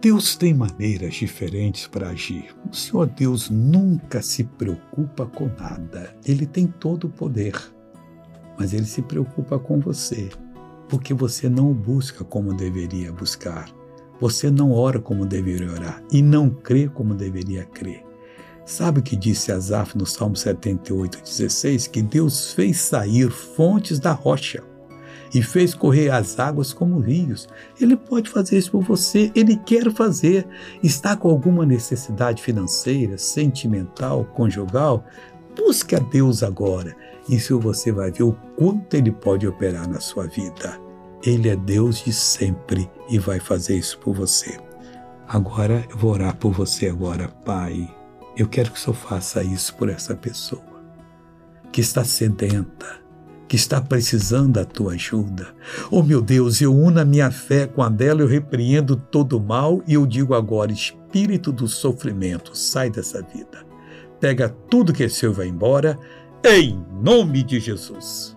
Deus tem maneiras diferentes para agir. O Senhor Deus nunca se preocupa com nada. Ele tem todo o poder. Mas ele se preocupa com você, porque você não o busca como deveria buscar. Você não ora como deveria orar e não crê como deveria crer. Sabe o que disse Asaf no Salmo 78, 16? Que Deus fez sair fontes da rocha e fez correr as águas como rios. Ele pode fazer isso por você, ele quer fazer. Está com alguma necessidade financeira, sentimental, conjugal? Busque a Deus agora. Isso você vai ver o quanto ele pode operar na sua vida. Ele é Deus de sempre e vai fazer isso por você. Agora eu vou orar por você agora, Pai. Eu quero que o Senhor faça isso por essa pessoa que está sedenta, que está precisando da tua ajuda. Oh meu Deus, eu uno a minha fé com a dela, eu repreendo todo o mal e eu digo agora: espírito do sofrimento, sai dessa vida. Pega tudo que é seu e vai embora, em nome de Jesus.